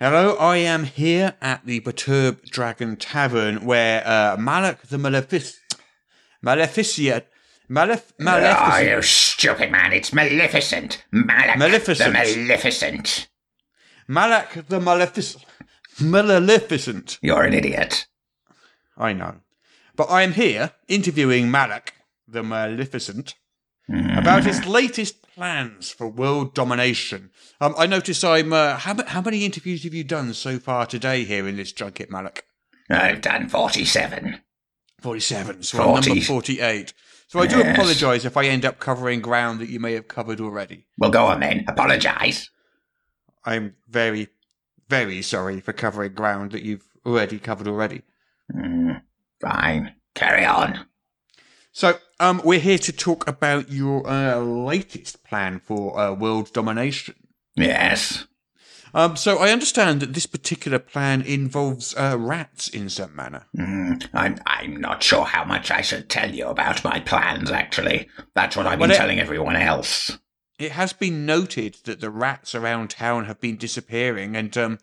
Hello, I am here at the Perturbed Dragon Tavern where uh, Malak the Malefic- Maleficent. Malef- Oh, Maleficent. you stupid man, it's Maleficent. Malak Maleficent. the Maleficent. Malak the Maleficent. Maleficent. You're an idiot. I know. But I am here interviewing Malak the Maleficent about his latest plans for world domination. Um, I notice I'm. Uh, how, how many interviews have you done so far today here in this junket, Malak? I've done 47. 47, so I'm number 48. So I do Yes. apologise if I end up covering ground that you may have covered already. Well, go on then. Apologise. I'm very, very sorry for covering ground that you've already covered already. Mm, fine. Carry on. So, um, we're here to talk about your uh, latest plan for uh, world domination. Yes. Um, so I understand that this particular plan involves uh, rats in some manner. Mm, I'm, I'm not sure how much I should tell you about my plans, actually. That's what I've been Well, it- telling everyone else. It has been noted that the rats around town have been disappearing, and um,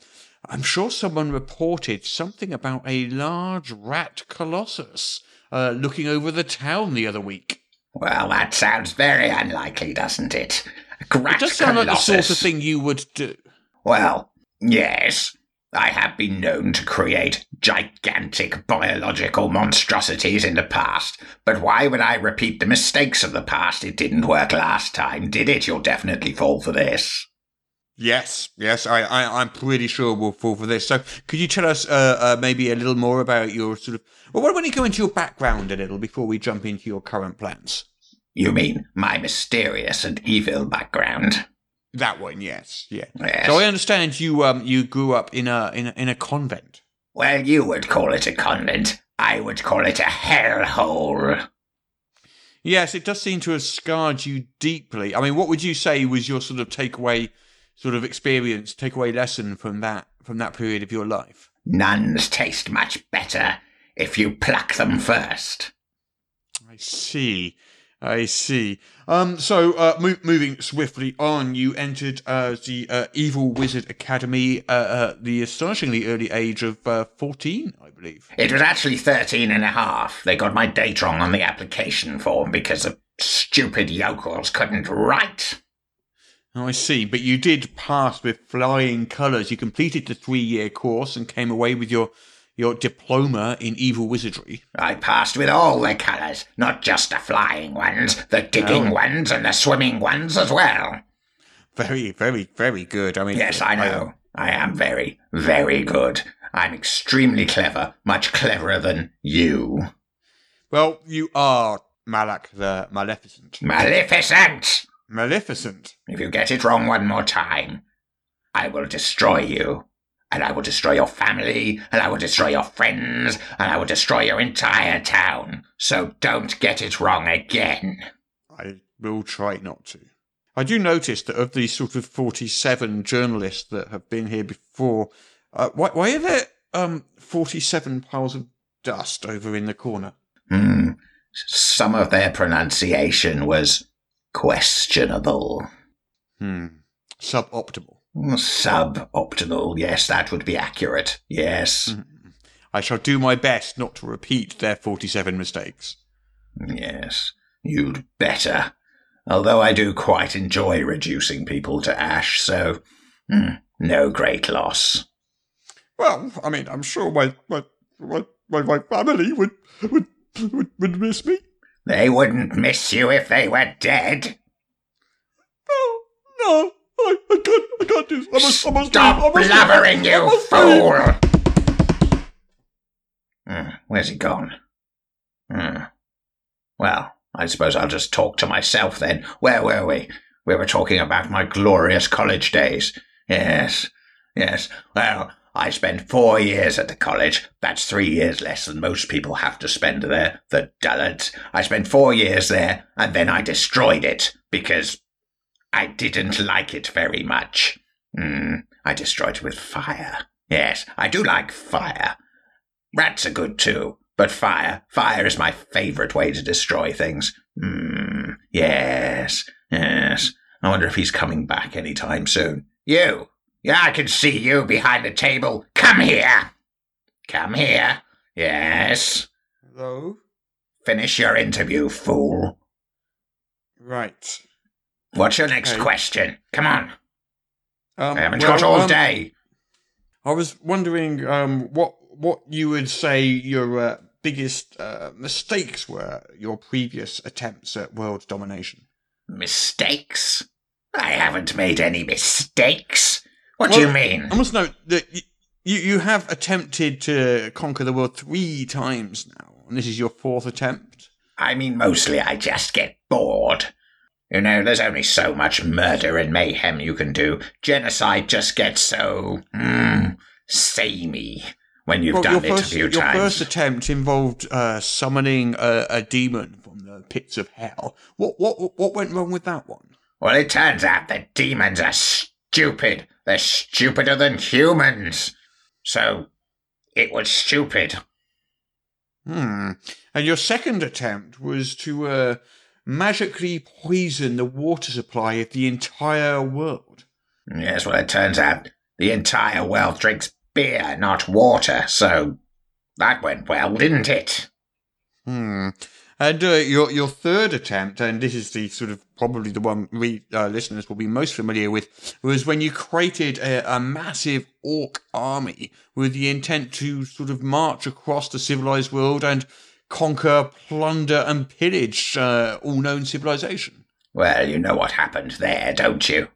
I'm sure someone reported something about a large rat colossus uh, looking over the town the other week. Well, that sounds very unlikely, doesn't it? A It does sound like the sort of thing you would do. Well, yes. I have been known to create gigantic biological monstrosities in the past, but why would I repeat the mistakes of the past? It didn't work last time, did it? You'll definitely fall for this. Yes, yes, I, I, I'm pretty sure we'll fall for this. So, could you tell us uh, uh, maybe a little more about your sort of? Well, why don't you go into your background a little before we jump into your current plans? You mean my mysterious and evil background? That one, yes, yeah. Yes. So I understand you um you grew up in a in a, in a convent. Well, you would call it a convent. I would call it a hellhole. Yes, it does seem to have scarred you deeply. I mean, what would you say was your sort of takeaway, sort of experience, takeaway lesson from that from that period of your life? Nuns taste much better if you pluck them first. I see. I see. Um, so, uh, mo- moving swiftly on, you entered uh, the uh, Evil Wizard Academy uh, at the astonishingly early age of uh, 14, I believe. It was actually 13 and a half. They got my date wrong on the application form because the stupid yokels couldn't write. Oh, I see. But you did pass with flying colours. You completed the three year course and came away with your, your diploma in evil wizardry. I passed with all the colours, not just the flying ones, the digging Oh. ones and the swimming ones as well. Very, very, very good. I mean, Yes, I know. I am very, very good. I'm extremely clever, much cleverer than you. well, you are Malak the Maleficent. Maleficent! Maleficent. If you get it wrong one more time, I will destroy you. And I will destroy your family, and I will destroy your friends, and I will destroy your entire town. So don't get it wrong again. I will try not to. I do notice that of these sort of 47 journalists that have been here before, uh, why, why are there um, 47 piles of dust over in the corner? Hmm. Some of their pronunciation was questionable. Hmm. Suboptimal. Suboptimal. Yes, that would be accurate. Yes. I shall do my best not to repeat their 47 mistakes. Yes. You'd better. Although I do quite enjoy reducing people to ash, so hmm, no great loss. Well, I mean, I'm sure my my my, my, my family would, would would would miss me. They wouldn't miss you if they were dead. No, no, I, I can't, I can't do. I must, I must Stop I must blubbering, leave, I you fool! Hmm, where's he gone? Hmm. Well, I suppose I'll just talk to myself then. Where were we? We were talking about my glorious college days. Yes, yes. Well, I spent four years at the college. That's three years less than most people have to spend there. The dullards. I spent four years there, and then I destroyed it because I didn't like it very much. Hmm. I destroyed it with fire. Yes, I do like fire. Rats are good too, but fire, fire is my favourite way to destroy things. Hmm. Yes, yes. I wonder if he's coming back any time soon. You, Yeah, I can see you behind the table. Come here. Come here. Yes. Hello? Finish your interview, fool. Right. What's your next Okay. question? Come on. Um, I haven't well, got all um, day. I was wondering um, what what you would say your uh, biggest uh, mistakes were, your previous attempts at world domination. Mistakes? I haven't made any mistakes. What do you mean? I must note that you you have attempted to conquer the world three times now, and this is your fourth attempt. I mean, mostly I just get bored. You know, there's only so much murder and mayhem you can do. Genocide just gets so, mm, samey when you've Well, done your it first, a few your times. first attempt involved uh, summoning a, a demon from the pits of hell. What what what went wrong with that one? Well, it turns out that demons are stupid. They're stupider than humans. So, it was stupid. Hmm. And your second attempt was to uh, magically poison the water supply of the entire world. Yes, well, it turns out the entire world drinks beer, not water, so that went well, didn't it? And uh, your your third attempt, and this is the sort of probably the one we uh, listeners will be most familiar with, was when you created a, a massive orc army with the intent to sort of march across the civilized world and conquer, plunder, and pillage uh, all known civilization. Well, you know what happened there, don't you?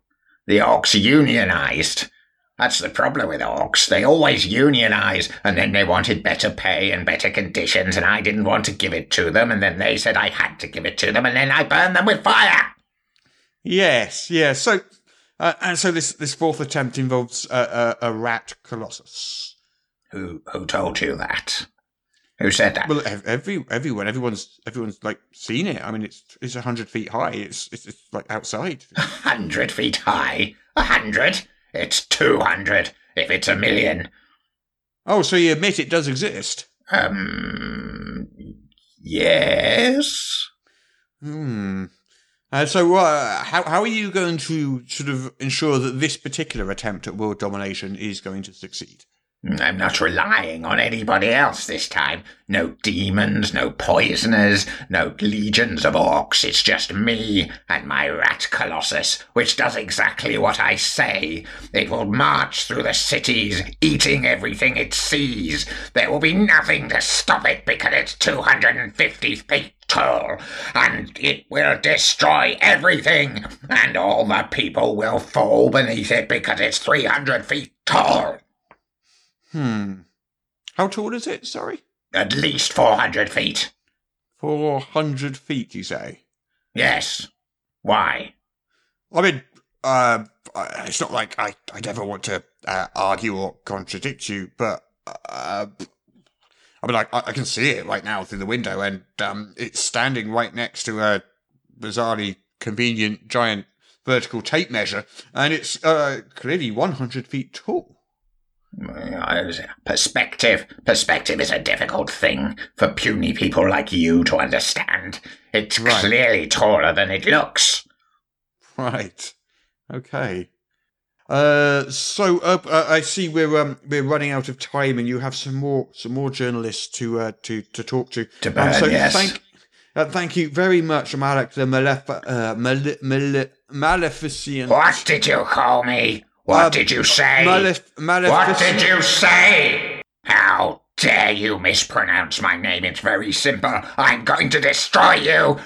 The orcs unionized. That's the problem with orcs. They always unionize, and then they wanted better pay and better conditions, and I didn't want to give it to them, and then they said I had to give it to them, and then I burned them with fire. Yes, yes. So, uh, and so this this fourth attempt involves a, a, a rat colossus. Who who told you that? Who said that? Well, every everyone, everyone's everyone's like seen it. I mean, it's it's a hundred feet high. It's, it's it's like outside. A hundred feet high. A hundred? It's two hundred. If it's a million. Oh, so you admit it does exist? Um. Yes. Hmm. Uh, so, uh, how how are you going to sort of ensure that this particular attempt at world domination is going to succeed? Mm, I'm not relying on anybody else this time. No demons, no poisoners, no legions of orcs. It's just me and my rat colossus, which does exactly what I say. It will march through the cities, eating everything it sees. There will be nothing to stop it because it's 250 feet tall, and it will destroy everything, and all the people will fall beneath it because it's 300 feet tall. Hmm. How tall is it? Sorry, At least 400 feet. four hundred feet. You say? Yes. Why? I mean, uh, it's not like I I never want to uh, argue or contradict you, but uh, I mean, like I, I can see it right now through the window, and um, it's standing right next to a bizarrely convenient giant vertical tape measure, and it's uh, clearly one hundred feet tall. Perspective. Perspective is a difficult thing for puny people like you to understand. It's Right. clearly taller than it looks. Right. Okay. Uh, so uh, uh, I see we're um, we're running out of time, and you have some more some more journalists to uh, to to talk to. To Um, so yes. thank uh, thank you very much, Malek the Malef uh, Male- Male- Maleficent. What did you call me? What Uh, did you say? Malef- what did you say? How dare you mispronounce my name? It's very simple. I'm going to destroy you.